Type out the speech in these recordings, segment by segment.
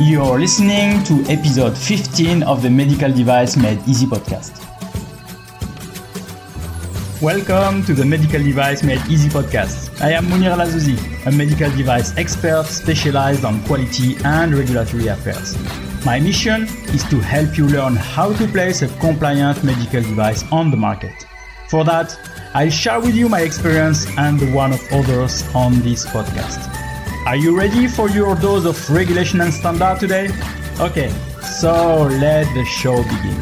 You're listening to episode 15 of the Medical Device Made Easy podcast. Welcome to the Medical Device Made Easy podcast. I am Monir El Azzouzi, a medical device expert specialized on quality and regulatory affairs. My mission is to help you learn how to place a compliant medical device on the market. For that, I'll share with you my experience and the one of others on this podcast. Are you ready for your dose of regulation and standard today? Okay, so let the show begin.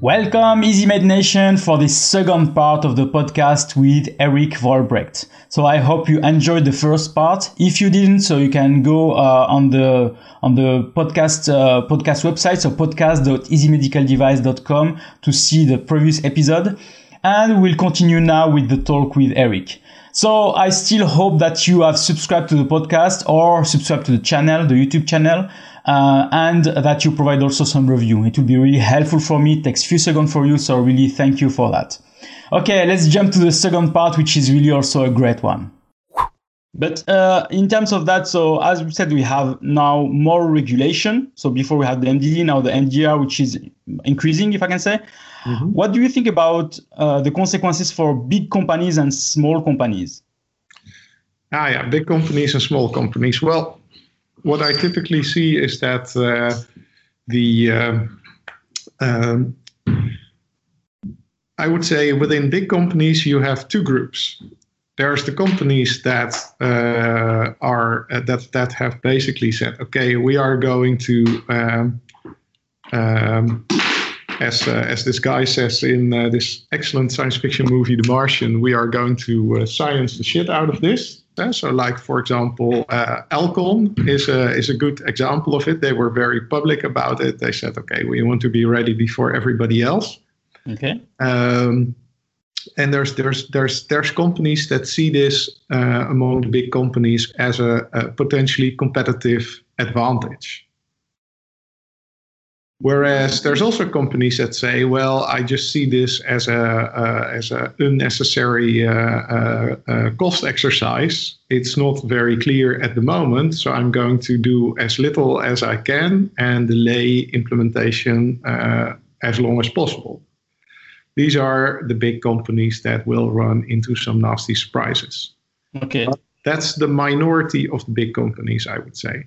Welcome, Easy EasyMed Nation, for this second part of the podcast with Erik Vollebregt. So I hope you enjoyed the first part. If you didn't, so you can go uh, on the on the podcast uh, podcast website, so podcast.easymedicaldevice.com to see the previous episode. And we'll continue now with the talk with Erik. So I still hope that you have subscribed to the podcast or subscribed to the channel, the YouTube channel uh, and that you provide also some review. It will be really helpful for me. It takes few seconds for you, so really thank you for that. Okay, let's jump to the second part, which is really also a great one. But uh, in terms of that, so as we said, we have now more regulation. So before we had the MDD, now the MDR, which is increasing, if I can say. Mm-hmm. What do you think about uh, the consequences for big companies and small companies? Ah, yeah, big companies and small companies. Well, what I typically see is that uh, the um, um, I would say within big companies you have two groups. There's the companies that uh, are uh, that that have basically said, okay, we are going to, um, um, as uh, as this guy says in uh, this excellent science fiction movie, The Martian, we are going to uh, science the shit out of this. Uh, so, like for example, uh, Alcon is a is a good example of it. They were very public about it. They said, "Okay, we want to be ready before everybody else." Okay. Um, and there's there's there's there's companies that see this uh, among the big companies as a, a potentially competitive advantage. Whereas there's also companies that say, well, I just see this as a uh, as a unnecessary uh, uh, uh, cost exercise. It's not very clear at the moment, so I'm going to do as little as I can and delay implementation uh, as long as possible. These are the big companies that will run into some nasty surprises. Okay, but that's the minority of the big companies, I would say.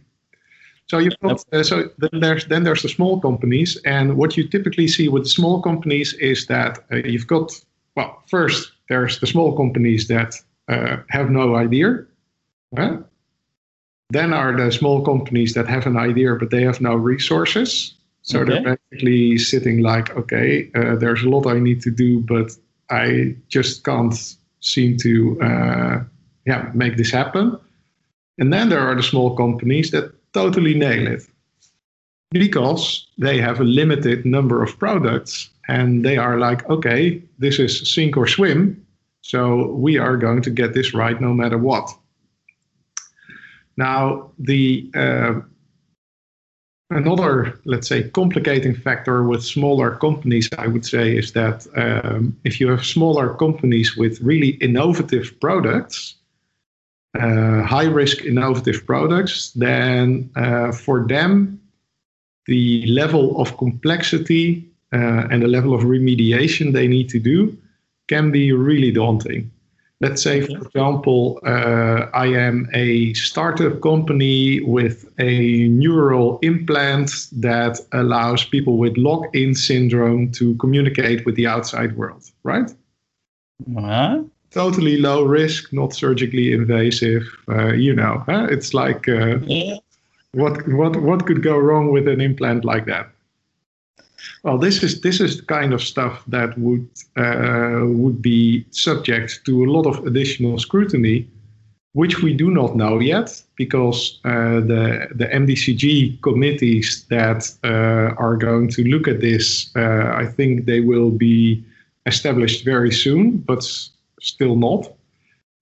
So you've got, uh, so then there's then there's the small companies, and what you typically see with the small companies is that uh, you've got well, first there's the small companies that uh, have no idea. Huh? Then are the small companies that have an idea but they have no resources. So okay. they're basically sitting like, okay, uh, there's a lot I need to do, but I just can't seem to uh, yeah make this happen. And then there are the small companies that totally nail it because they have a limited number of products and they are like, okay, this is sink or swim. So we are going to get this right no matter what. Now, the uh, another, let's say, complicating factor with smaller companies, I would say, is that um, if you have smaller companies with really innovative products, uh, high risk innovative products, then uh, for them, the level of complexity uh, and the level of remediation they need to do can be really daunting. Let's say, for example, uh, I am a startup company with a neural implant that allows people with lock in syndrome to communicate with the outside world, right? Uh-huh totally low risk, not surgically invasive. Uh, you know, huh? it's like uh, yeah. what what what could go wrong with an implant like that? Well, this is this is the kind of stuff that would uh, would be subject to a lot of additional scrutiny, which we do not know yet because uh, the the MDCG committees that uh, are going to look at this, uh, I think they will be established very soon, but still not.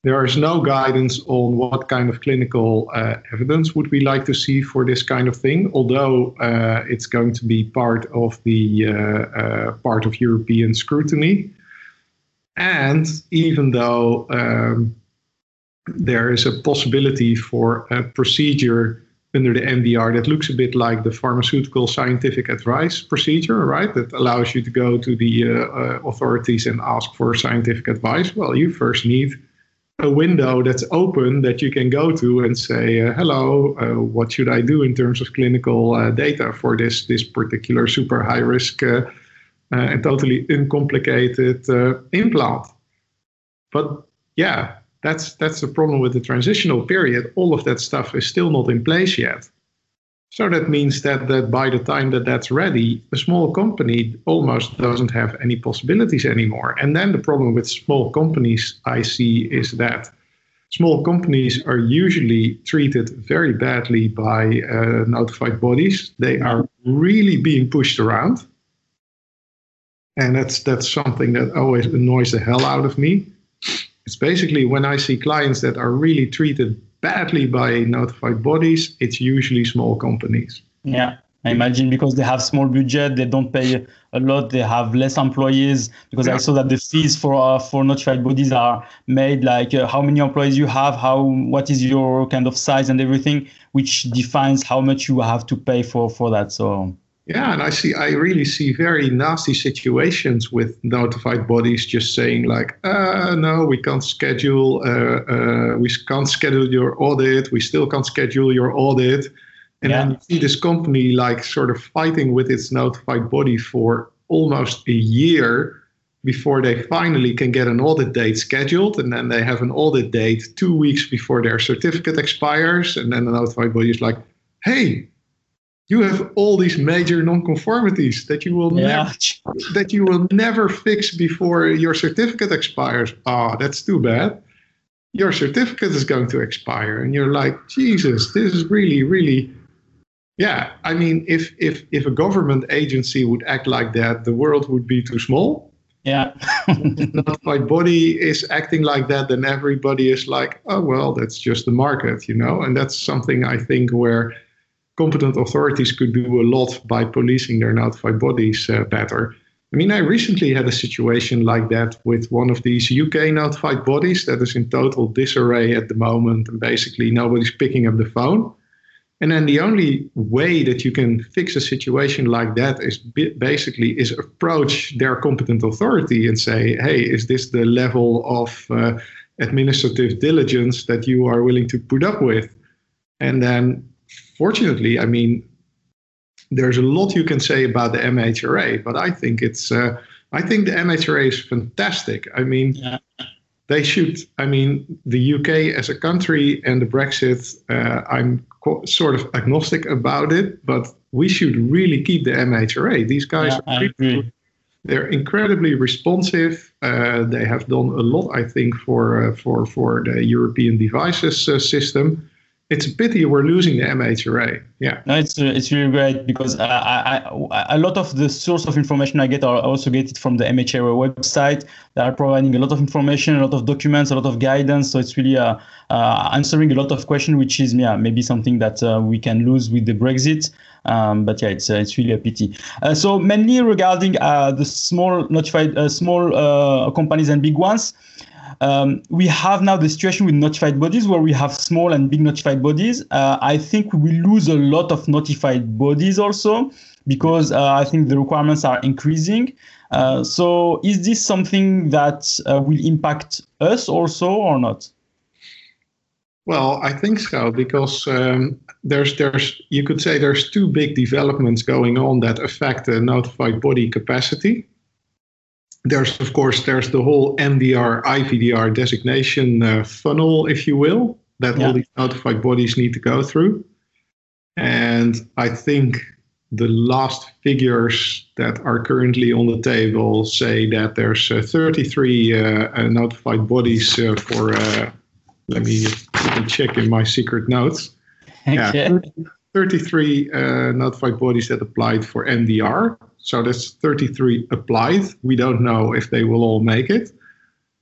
There is no guidance on what kind of clinical uh, evidence would we like to see for this kind of thing, although uh, it's going to be part of the uh, uh part of European scrutiny. And even though um, there is a possibility for a procedure under the MDR that looks a bit like the pharmaceutical scientific advice procedure, right? That allows you to go to the uh, uh, authorities and ask for scientific advice. Well, you first need a window that's open that you can go to and say, uh, "Hello, uh, what should I do in terms of clinical uh, data for this this particular super high risk uh, and totally uncomplicated implant?" But yeah, that's that's the problem with the transitional period. All of that stuff is still not in place yet. So that means that, that by the time that that's ready, a small company almost doesn't have any possibilities anymore. And then the problem with small companies I see is that small companies are usually treated very badly by uh, notified bodies. They are really being pushed around. And that's that's something that always annoys the hell out of me. It's basically when I see clients that are really treated badly by notified bodies, it's usually small companies. Yeah. I imagine because they have small budget, they don't pay a lot, they have less employees. Because yeah. I saw that the fees for uh, for notified bodies are made like uh, how many employees you have, how what is your kind of size and everything, which defines how much you have to pay for for that. So yeah, and I see, I really see very nasty situations with notified bodies just saying like, uh, no, we can't schedule, uh, uh, we can't schedule your audit, we still can't schedule your audit, and yeah. then you see this company like sort of fighting with its notified body for almost a year before they finally can get an audit date scheduled, and then they have an audit date two weeks before their certificate expires, and then the notified body is like, hey you have all these major nonconformities that you will yeah. never that you will never fix before your certificate expires. Ah, oh, that's too bad. Your certificate is going to expire, and you're like, Jesus, this is really, really. Yeah, I mean, if if if a government agency would act like that, the world would be too small. Yeah. my body is acting like that, then everybody is like, oh well, that's just the market, you know, and that's something I think where competent authorities could do a lot by policing their notified bodies uh, better. I mean, I recently had a situation like that with one of these UK notified bodies that is in total disarray at the moment, and basically nobody's picking up the phone. And then the only way that you can fix a situation like that is basically is approach their competent authority and say, "Hey, is this the level of uh, administrative diligence that you are willing to put up with?" And then fortunately, I mean, there's a lot you can say about the MHRA, but I think it's uh, I think the MHRA is fantastic. I mean, yeah. they should. I mean, the UK as a country and the Brexit, uh, I'm co- sort of agnostic about it, but we should really keep the MHRA. These guys yeah, are really, they're incredibly responsive. Uh, they have done a lot, I think, for uh, for for the European devices uh, system it's a pity we're losing the MHRA. Yeah. No, it's uh, it's really great because I, a lot of the source of information I get, are also get it from the MHRA website. They are providing a lot of information, a lot of documents, a lot of guidance. So it's really uh, uh, answering a lot of questions, which is yeah maybe something that uh, we can lose with the Brexit. Um, but yeah, it's uh, it's really a pity. Uh, so mainly regarding the small notified small companies and big ones. Um, we have now the situation with notified bodies where we have small and big notified bodies. Uh, I think we will lose a lot of notified bodies also because uh, I think the requirements are increasing. Uh, so is this something that uh, will impact us also or not? Well, I think so because um, there's there's you could say there's two big developments going on that affect the notified body capacity there's of course there's the whole MDR IVDR designation uh, funnel, if you will, that yeah. all these notified bodies need to go through. And I think the last figures that are currently on the table say that there's uh, 33 uh, uh notified bodies uh, for. Uh, let me check in my secret notes. Yeah, 33 notified bodies that applied for MDR so there's 33 applied. We don't know if they will all make it.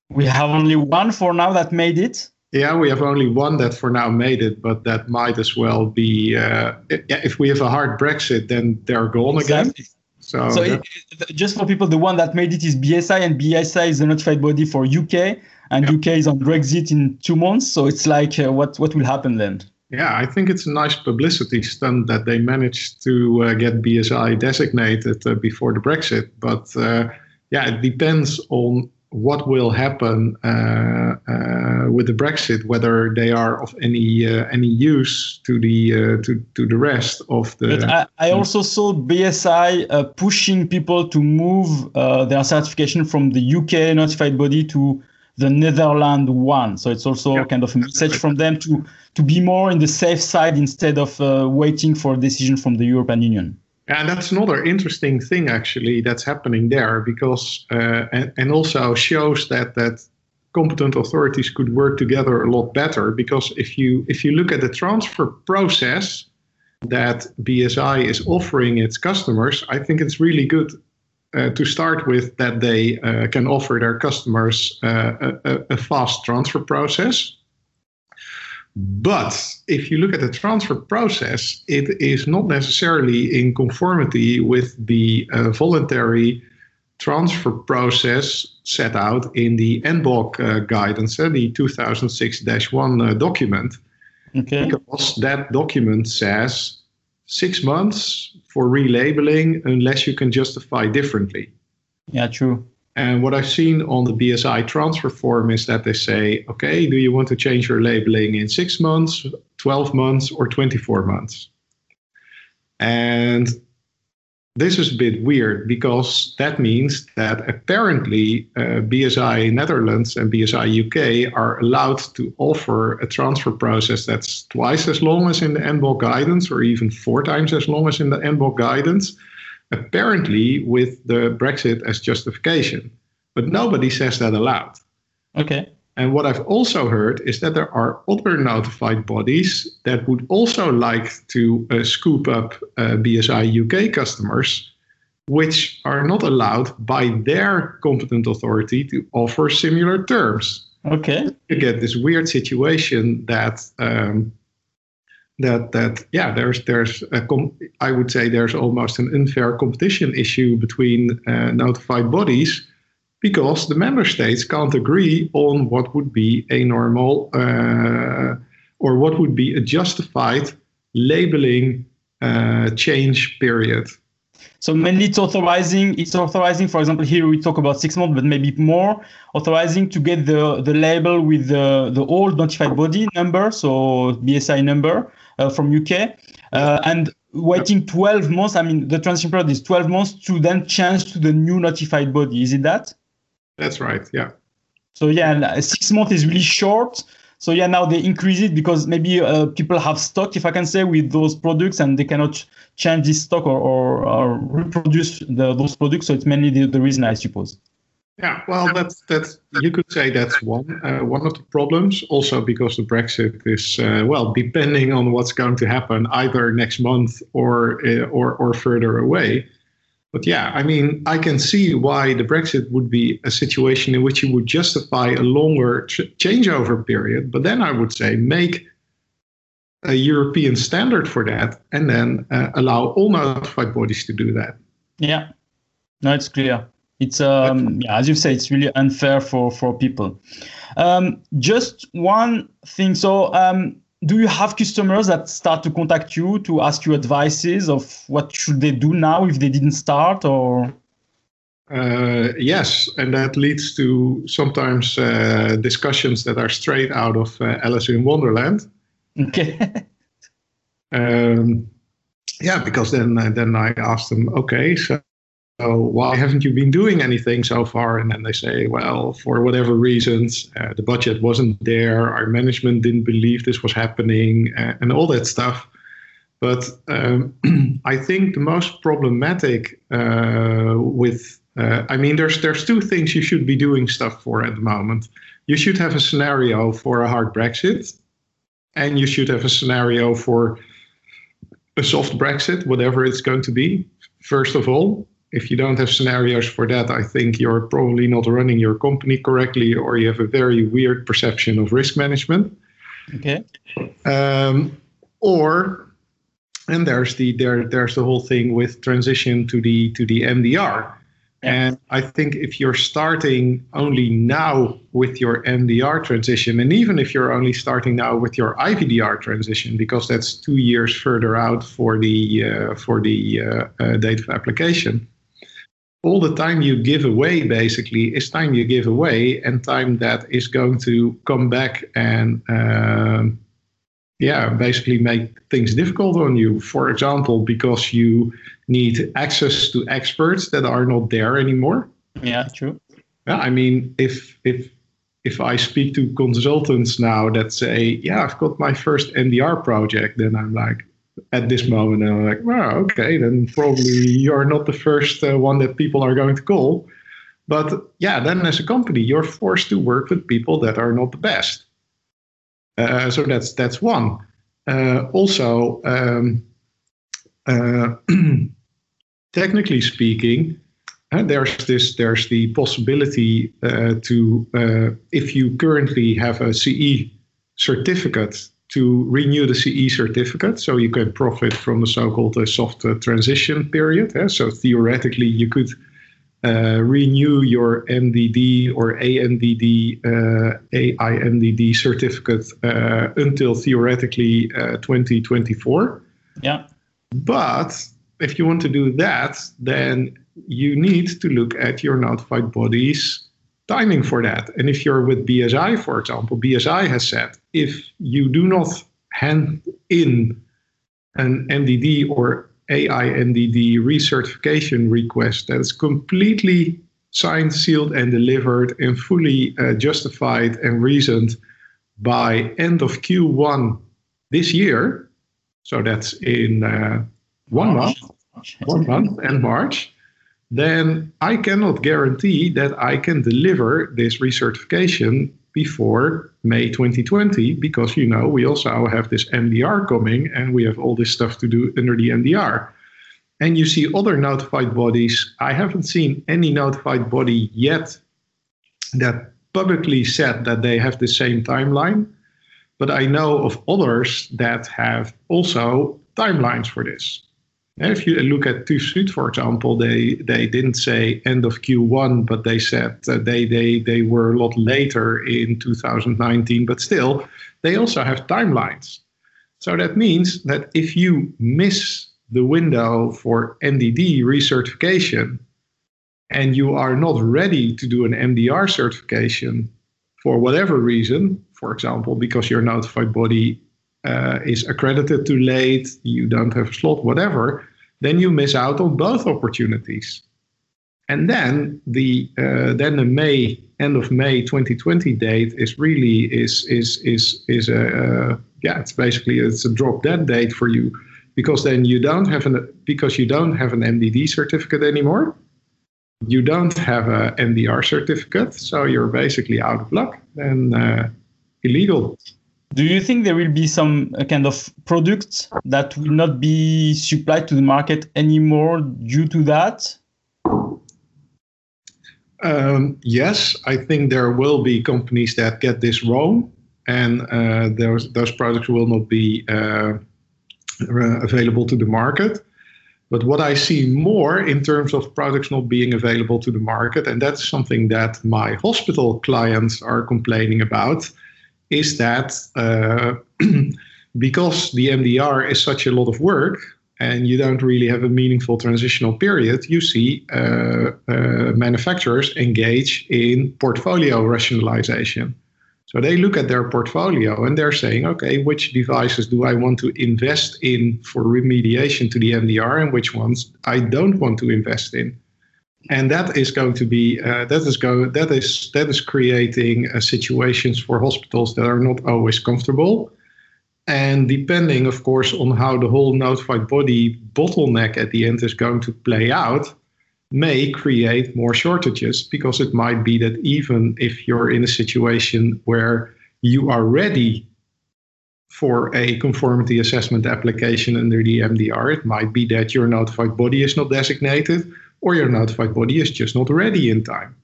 We have only one for now that made it. Yeah, we have only one that for now made it, but that might as well be. Uh, if we have a hard Brexit, then they're gone exactly. again. So, so it, just for people, the one that made it is BSI, and BSI is the notified body for UK, and UK is on Brexit in two months. So it's like, uh, what what will happen then? Yeah, I think it's a nice publicity stunt that they managed to uh, get BSI designated uh, before the Brexit. But uh, yeah, it depends on what will happen uh, uh, with the Brexit, whether they are of any uh, any use to the uh, to to the rest of the. But I, I also saw BSI uh, pushing people to move uh, their certification from the UK notified body to the Netherlands one. So it's also yeah. kind of a message from them to to be more in the safe side instead of waiting for a decision from the European Union. And that's another interesting thing actually that's happening there because uh, and, and also shows that that competent authorities could work together a lot better because if you if you look at the transfer process that BSI is offering its customers, I think it's really good uh, to start with that they uh, can offer their customers uh, a, a, fast transfer process. But if you look at the transfer process, it is not necessarily in conformity with the uh, voluntary transfer process set out in the NBOG uh, guidance, uh, the 2006 1 uh, document. Okay. Because that document says six months for relabeling unless you can justify differently. Yeah, true. And what I've seen on the BSI transfer form is that they say, okay, do you want to change your labeling in six months, 12 months, or 24 months? And this is a bit weird because that means that apparently uh, BSI Netherlands and BSI UK are allowed to offer a transfer process that's twice as long as in the NBOG guidance, or even four times as long as in the NBOG guidance apparently with the Brexit as justification. But nobody says that aloud. Okay. And what I've also heard is that there are other notified bodies that would also like to uh, scoop up uh, BSI UK customers, which are not allowed by their competent authority to offer similar terms. Okay. You get this weird situation that um, that that yeah there's there's a com- I would say there's almost an unfair competition issue between uh, notified bodies because the member states can't agree on what would be a normal uh, or what would be a justified labeling uh, change period. So mainly it's authorizing, it's authorizing, for example, here we talk about six months, but maybe more, authorizing to get the, the label with the, the old notified body number, so BSI number, uh, from UK, uh, and waiting 12 months. I mean, the transition period is 12 months to then change to the new notified body. Is it that? That's right. Yeah. So yeah, six months is really short. So yeah, now they increase it because maybe uh, people have stock, if I can say, with those products, and they cannot change this stock or, or, or reproduce the, those products. So it's mainly the, the reason, I suppose. Yeah, well, that's that's you could say that's one uh, one of the problems. Also, because the Brexit is uh, well, depending on what's going to happen, either next month or uh, or or further away. But yeah, I mean, I can see why the Brexit would be a situation in which you would justify a longer ch- changeover period. But then I would say make a European standard for that, and then uh, allow all notified bodies to do that. Yeah, no, it's clear it's um yeah as you say it's really unfair for for people um just one thing so um do you have customers that start to contact you to ask you advices of what should they do now if they didn't start or uh, yes, and that leads to sometimes uh, discussions that are straight out of uh, Alice in Wonderland. Okay. um, yeah, because then then I ask them, okay, so so why haven't you been doing anything so far? And then they say, well, for whatever reasons, uh, the budget wasn't there, our management didn't believe this was happening, uh, and all that stuff. But um, I think the most problematic uh, with, uh, I mean, there's there's two things you should be doing stuff for at the moment. You should have a scenario for a hard Brexit, and you should have a scenario for a soft Brexit, whatever it's going to be. First of all, if you don't have scenarios for that, I think you're probably not running your company correctly, or you have a very weird perception of risk management. Okay. Um, or, and there's the there there's the whole thing with transition to the to the MDR, And I think if you're starting only now with your MDR transition, and even if you're only starting now with your IVDR transition, because that's two years further out for the uh, for the uh, uh, date of application, all the time you give away basically is time you give away, and time that is going to come back and um, yeah, basically make things difficult on you. For example, because you need access to experts that are not there anymore. Yeah, true. Yeah, I mean, if if if I speak to consultants now that say, "Yeah, I've got my first MDR project," then I'm like, at this moment, I'm like, "Well, okay, then probably you're not the first uh, one that people are going to call." But yeah, then as a company, you're forced to work with people that are not the best. Uh, so that's that's one. Uh, also, um, uh, technically speaking, uh, there's this there's the possibility uh, to if you currently have a CE certificate to renew the CE certificate, so you can profit from the so-called soft transition period. so theoretically, you could uh, renew your MDD or ANDD, uh, AIMDD certificate uh, until theoretically uh, 2024. Yeah. But if you want to do that, then you need to look at your notified body's timing for that. And if you're with BSI, for example, BSI has said if you do not hand in an MDD or AIMDD recertification request that is completely signed, sealed, and delivered and fully uh, justified and reasoned by end of Q1 this year. So that's in uh, one month, one month and March. Then I cannot guarantee that I can deliver this recertification before May 2020 because you know we also have this MDR coming and we have all this stuff to do under the MDR. And you see other notified bodies. I haven't seen any notified body yet that publicly said that they have the same timeline, but I know of others that have also timelines for this. If you look at TÜV for example, they they didn't say end of Q1, but they said they they they were a lot later in 2019. But still, they also have timelines. So that means that if you miss the window for MDD recertification, and you are not ready to do an MDR certification for whatever reason, for example, because your notified body uh, is accredited too late, you don't have a slot, whatever, then you miss out on both opportunities. And then the uh, then the May end of May 2020 date is really is is is is a uh, yeah it's basically it's a drop dead date for you because then you don't have an because you don't have an MDD certificate anymore. You don't have a MDR certificate, so you're basically out of luck and uh, illegal. Do you think there will be some uh, kind of products that will not be supplied to the market anymore due to that? Um, yes, I think there will be companies that get this wrong, and uh, those those products will not be uh, available to the market. But what I see more in terms of products not being available to the market, and that's something that my hospital clients are complaining about, is that uh, because the MDR is such a lot of work and you don't really have a meaningful transitional period, you see uh, uh, manufacturers engage in portfolio rationalization. So they look at their portfolio and they're saying, okay, which devices do I want to invest in for remediation to the MDR and which ones I don't want to invest in? And that is going to be uh, that is go that is that is creating uh, situations for hospitals that are not always comfortable. And depending of course on how the whole notified body bottleneck at the end is going to play out may create more shortages because it might be that even if you're in a situation where you are ready for a conformity assessment application under the MDR, it might be that your notified body is not designated or your notified body is just not ready in time.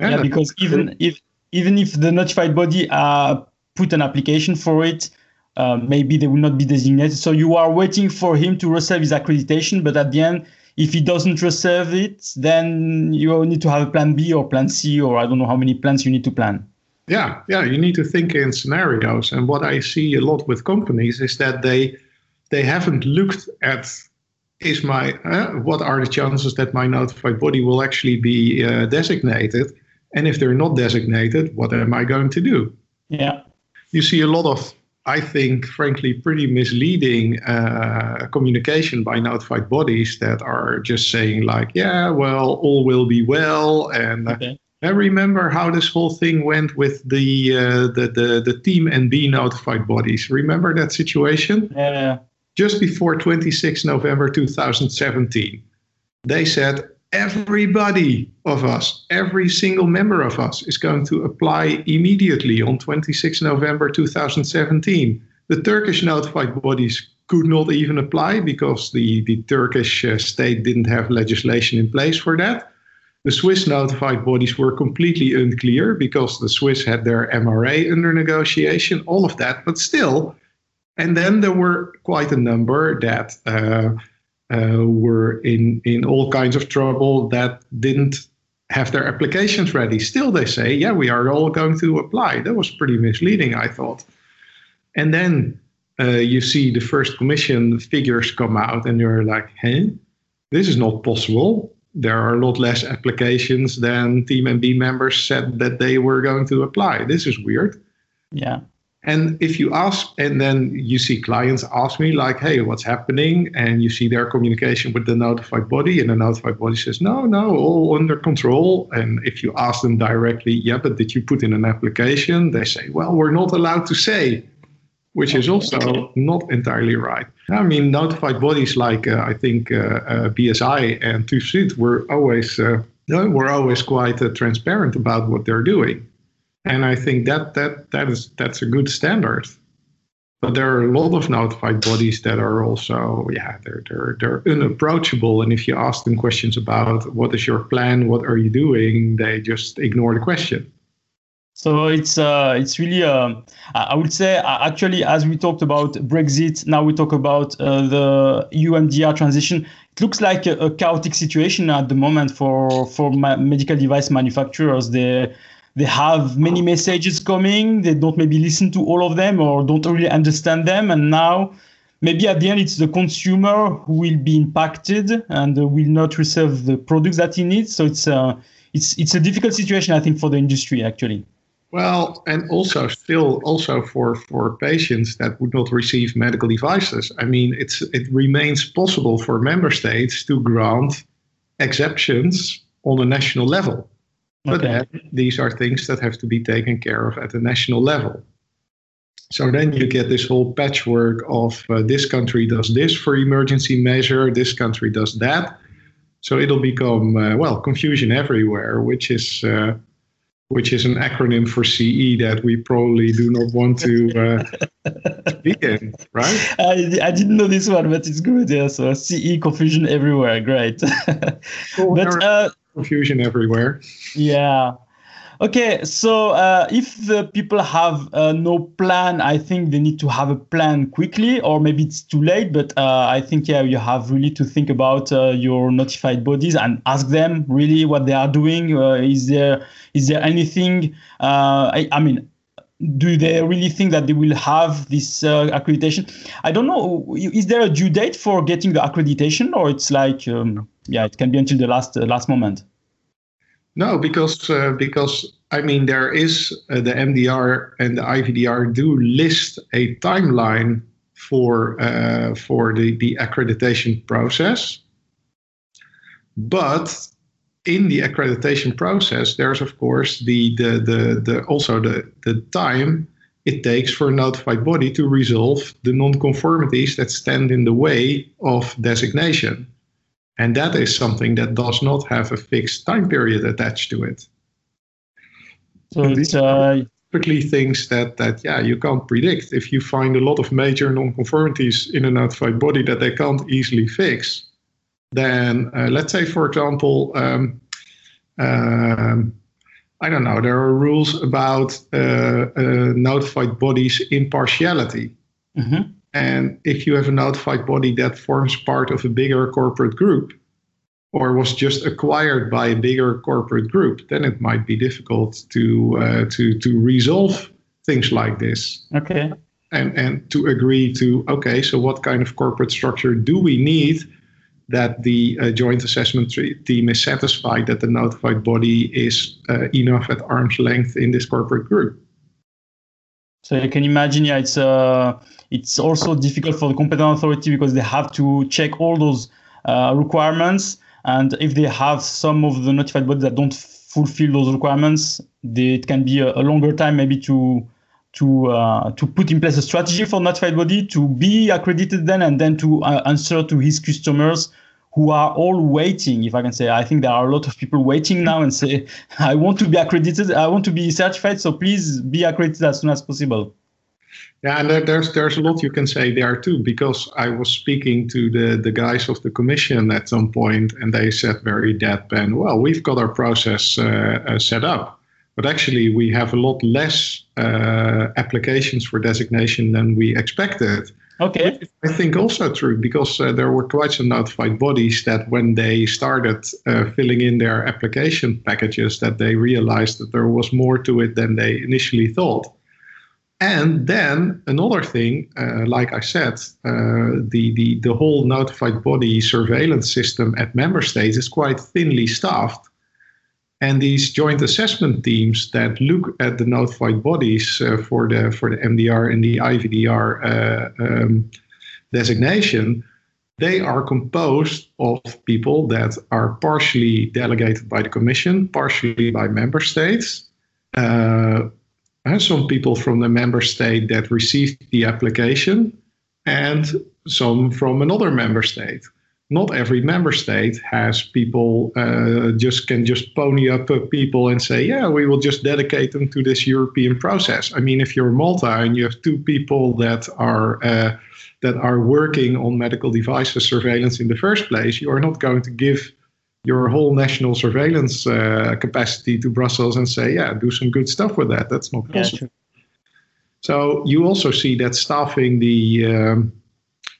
Yeah, yeah because even if even if the notified body uh, put an application for it, uh, maybe they will not be designated. So you are waiting for him to receive his accreditation, but at the end, if he doesn't receive it, then you need to have a plan B or plan C, or I don't know how many plans you need to plan. Yeah, yeah, you need to think in scenarios. And what I see a lot with companies is that they they haven't looked at is my uh, what are the chances that my notified body will actually be uh, designated, and if they're not designated, what am I going to do? Yeah, you see a lot of I think, frankly, pretty misleading uh, communication by notified bodies that are just saying, like, yeah, well, all will be well. And uh, okay. I remember how this whole thing went with the, uh, the, the, the Team NB notified bodies. Remember that situation? Yeah. Just before 26 November 2017, they said, everybody of us, every single member of us is going to apply immediately on 26 November 2017. The Turkish notified bodies could not even apply because the, the Turkish uh, state didn't have legislation in place for that. The Swiss notified bodies were completely unclear because the Swiss had their MRA under negotiation, all of that, but still. And then there were quite a number that uh, uh, were in, in all kinds of trouble that didn't have their applications ready. Still, they say, yeah, we are all going to apply. That was pretty misleading, I thought. And then uh, you see the first commission figures come out, and you're like, hey, this is not possible. There are a lot less applications than Team NB members said that they were going to apply. This is weird. Yeah. And if you ask, and then you see clients ask me, like, hey, what's happening? And you see their communication with the notified body, and the notified body says, no, no, all under control. And if you ask them directly, yeah, but did you put in an application? They say, well, we're not allowed to say, which is also not entirely right. I mean, notified bodies like, uh, I think, uh, uh, BSI and TÜV were always, uh, were always quite uh, transparent about what they're doing and I think that that that is that's a good standard. But there are a lot of notified bodies that are also yeah they're they're they're unapproachable, and if you ask them questions about what is your plan, what are you doing, they just ignore the question. So it's uh, it's really uh, I would say uh, actually as we talked about Brexit, now we talk about uh, the EU MDR transition. It looks like a, a, chaotic situation at the moment for for medical device manufacturers. They they have many messages coming. They don't maybe listen to all of them or don't really understand them. And now maybe at the end it's the consumer who will be impacted and will not receive the products that he needs. So it's a uh, it's it's a difficult situation i think for the industry actually. Well and also still also for for patients that would not receive medical devices. I mean it's it remains possible for member states to grant exceptions on a national level but okay. these are things that have to be taken care of at the national level. So then you get this whole patchwork of uh, this country does this for emergency measure, this country does that. So it'll become uh, well confusion everywhere, which is uh, which is an acronym for CE that we probably do not want to uh, be in, right? I, I didn't know this one, but it's good. Yeah, so CE confusion everywhere, great. but confusion everywhere. Yeah. Okay, so uh, if the people have uh, no plan, I think they need to have a plan quickly, or maybe it's too late. But uh, I think yeah, you have really to think about uh, your notified bodies and ask them really what they are doing. Uh, is there is there anything? Uh, I, I, mean, do they really think that they will have this accreditation? I don't know. Is there a due date for getting the accreditation, or it's like um, yeah, it can be until the last last moment? No, because uh, because I mean there is uh, the MDR and the IVDR do list a timeline for uh, for the the accreditation process, but in the accreditation process, there's of course the the the, the also the the time it takes for a notified body to resolve the non-conformities that stand in the way of designation. And that is something that does not have a fixed time period attached to it. So it's uh, typically things that that yeah you can't predict. If you find a lot of major nonconformities in a notified body that they can't easily fix, then uh, let's say for example, um, um, I don't know, there are rules about uh, uh notified bodies impartiality. Mm-hmm. And if you have a notified body that forms part of a bigger corporate group, or was just acquired by a bigger corporate group, then it might be difficult to uh, to to resolve things like this. Okay. And and to agree to okay, so what kind of corporate structure do we need that the uh, joint assessment team is satisfied that the notified body is uh, enough at arm's length in this corporate group? So you can imagine, yeah, it's uh, it's also difficult for the competent authority because they have to check all those uh, requirements, and if they have some of the notified bodies that don't fulfill those requirements, they, it can be a, a, longer time maybe to to uh, to put in place a strategy for notified body to be accredited then, and then to uh, answer to his customers who are all waiting, if I can say. I think there are a lot of people waiting now and say, I want to be accredited, I want to be certified, so please be accredited as soon as possible. Yeah, and there's there's a lot you can say there too, because I was speaking to the, the guys of the commission at some point, and they said very deadpan, well, we've got our process uh, uh, set up, but actually we have a lot less uh, applications for designation than we expected. Okay. I think also true because uh, there were quite some notified bodies that when they started uh, filling in their application packages, that they realized that there was more to it than they initially thought. And then another thing, uh, like I said, uh, the, the, the whole notified body surveillance system at member states is quite thinly staffed. And these joint assessment teams that look at the notified bodies uh, for the for the MDR and the IVDR uh, um, designation, they are composed of people that are partially delegated by the Commission, partially by member states. Uh, and some people from the member state that received the application, and some from another member state not every member state has people uh, just can just pony up uh, people and say, yeah, we will just dedicate them to this European process. I mean, if you're Malta and you have two people that are uh, that are working on medical devices surveillance in the first place, you are not going to give your whole national surveillance uh, capacity to Brussels and say, yeah, do some good stuff with that. That's not possible. So you also see that staffing the um,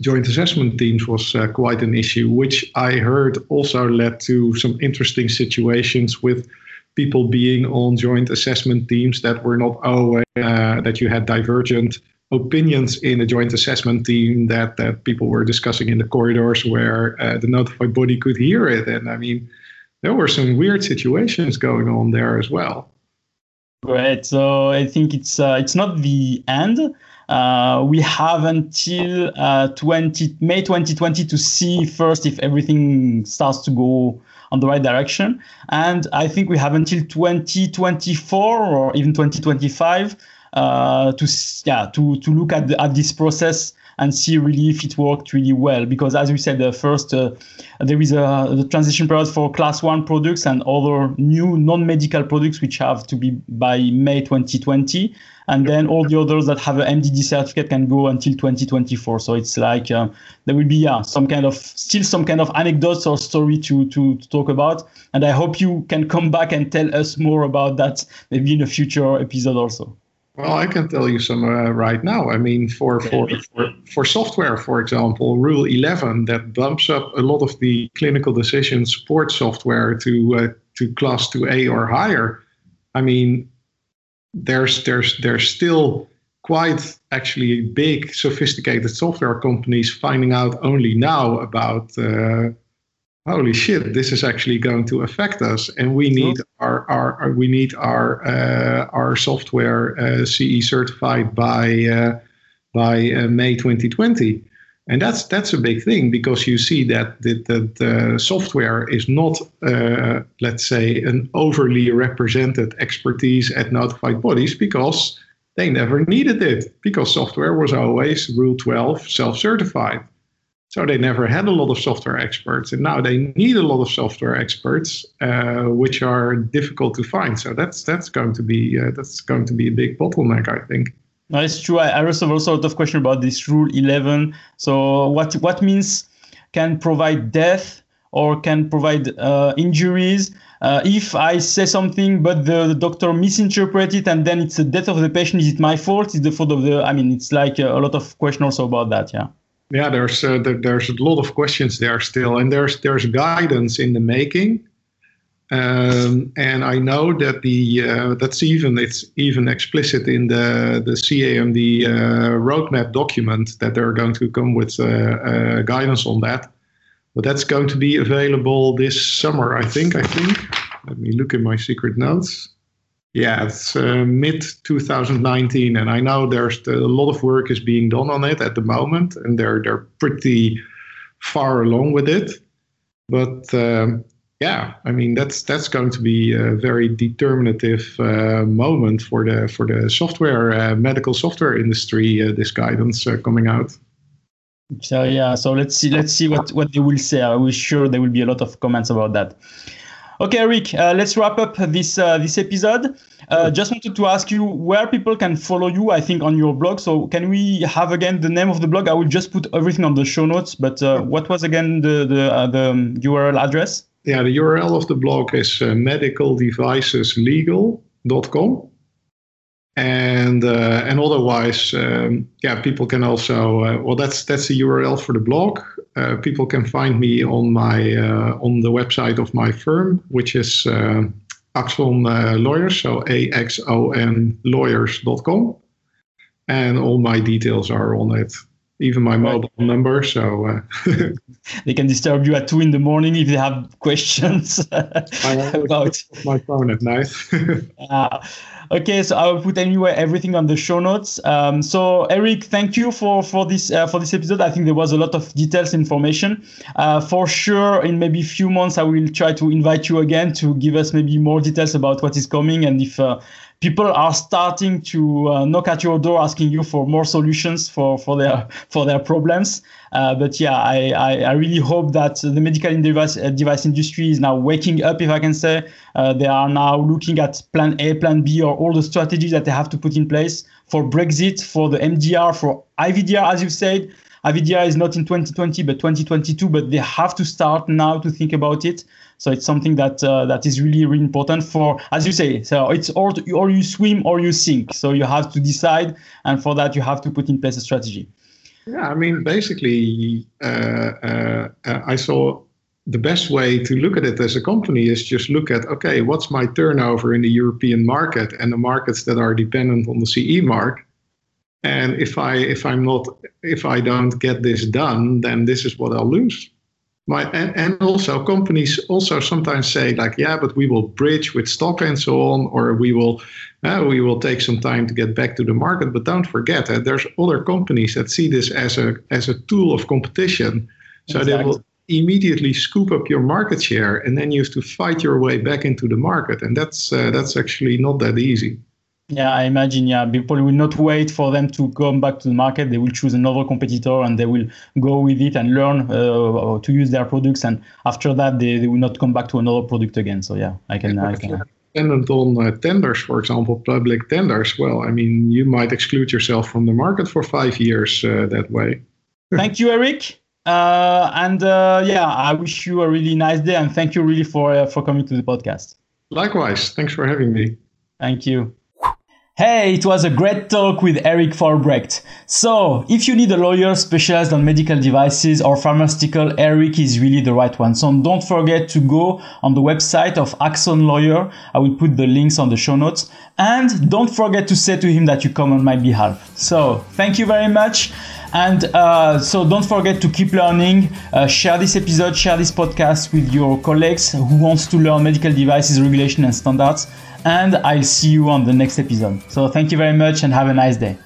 joint assessment teams was uh, quite an issue, which I heard also led to some interesting situations with people being on joint assessment teams that were not always uh, that you had divergent opinions in a joint assessment team that that people were discussing in the corridors where uh, the notified body could hear it and i mean there were some weird situations going on there as well Right. So I think it's uh, it's not the end. Uh, we have until uh, 20 May 2020 to see first if everything starts to go on the right direction, and I think we have until 2024 or even 2025 uh, to yeah to to look at the, at this process and see really if it worked really well. Because as we said, the first uh, there is a the transition period for class one products and other new non-medical products which have to be by May 2020, and then all the others that have an MDD certificate can go until 2024. So it's like uh, there will be yeah some kind of still some kind of anecdotes or story to, to to talk about, and I hope you can come back and tell us more about that maybe in a future episode also. Well, I can tell you some uh, right now. I mean, for, for, for, for software, for example, Rule 11 that bumps up a lot of the clinical decision support software to uh, to class 2A or higher. I mean, there's there's there's still quite actually big sophisticated software companies finding out only now about uh, holy shit, this is actually going to affect us, and we need our, our, our we need our uh, our software uh, CE certified by uh, by uh, May 2020, and that's that's a big thing because you see that the, the, the software is not uh, let's say an overly represented expertise at notified bodies because they never needed it because software was always Rule 12 self-certified. So they never had a lot of software experts, and now they need a lot of software experts, uh, which are difficult to find. So that's that's going to be uh, that's going to be a big bottleneck, I think. No, it's true. I, I receive also a lot of question about this rule 11. So what what means can provide death or can provide uh, injuries? Uh, if I say something but the, the, doctor misinterpret it and then it's the death of the patient, is it my fault? Is the fault of the? I mean, it's like a, a lot of question also about that. Yeah. Yeah, there's uh, there, there's a lot of questions there still, and there's there's guidance in the making. Um, and I know that the uh, that's even it's even explicit in the the CAMD uh, roadmap document that they're going to come with uh, uh, guidance on that. But that's going to be available this summer, I think. I think. Let me look in my secret notes. Yeah, it's uh, mid 2019, and I know there's a lot of work is being done on it at the moment, and they're they're pretty far along with it. But um, yeah, I mean that's that's going to be a very determinative uh, moment for the for the software uh, medical software industry. Uh, this guidance uh, coming out. So yeah, so let's see let's see what what they will say. I'm sure there will be a lot of comments about that. Okay, Erik, uh, let's wrap up this uh, this episode. Uh, just wanted to ask you where people can follow you. I think on your blog. So can we have again the name of the blog? I will just put everything on the show notes. But uh, what was again the the, uh, the URL address? Yeah, the URL of the blog is uh, medicaldeviceslegal.com and uh, and otherwise, um, yeah, people can also uh, well, that's that's the URL for the blog. Uh, people can find me on my uh, on the website of my firm, which is uh, Axon uh, Lawyers, so a x o n lawyers.com, and all my details are on it even my mobile number. So uh, they can disturb you at two in the morning if they have questions about my phone at night. uh, okay, so I will put anyway everything on the show notes. Um, so Erik, thank you for for this uh, for this episode. I think there was a lot of details information. Uh, for sure, in maybe a few months, I will try to invite you again to give us maybe more details about what is coming and if uh, people are starting to uh, knock at your door asking you for more solutions for, for their for their problems. Uh, but yeah, I, I, I, really hope that the medical device, uh, device industry is now waking up, if I can say. Uh, they are now looking at plan A, plan B, or all the strategies that they have to put in place for Brexit, for the MDR, for IVDR, as you said. IVDR is not in 2020, but 2022, but they have to start now to think about it. So it's something that uh, that is really really important for, as you say. So it's or or you swim or you sink. So you have to decide, and for that you have to put in place a strategy. Yeah, I mean, basically, uh, uh, uh, I saw the best way to look at it as a company is just look at okay, what's my turnover in the European market and the markets that are dependent on the CE mark. And if I if I'm not if I don't get this done, then this is what I'll lose. My, and, and also companies also sometimes say like yeah but we will bridge with stock and so on or we will uh, we will take some time to get back to the market but don't forget that there's other companies that see this as a as a tool of competition so exactly. they will immediately scoop up your market share and then you have to fight your way back into the market and that's uh, that's actually not that easy yeah, I imagine. Yeah, people will not wait for them to come back to the market. They will choose another competitor and they will go with it and learn uh, to use their products. And after that, they, they will not come back to another product again. So yeah, I can. I can. Dependent on uh, tenders, for example, public tenders. Well, I mean, you might exclude yourself from the market for five years uh, that way. Thank you, Erik. Uh, and uh, yeah, I wish you a really nice day and thank you really for uh, for coming to the podcast. Likewise, thanks for having me. Thank you. Hey, it was a great talk with Erik Vollebregt. So, if you need a lawyer specialized on medical devices or pharmaceutical, Erik is really the right one. So don't forget to go on the website of Axon Lawyer. I will put the links on the show notes. And don't forget to say to him that you come on my behalf. So, thank you very much. And uh, so don't forget to keep learning. Uh, share this episode, share this podcast with your colleagues who wants to learn medical devices regulation and standards and I'll see you on the next episode. So thank you very much and have a nice day.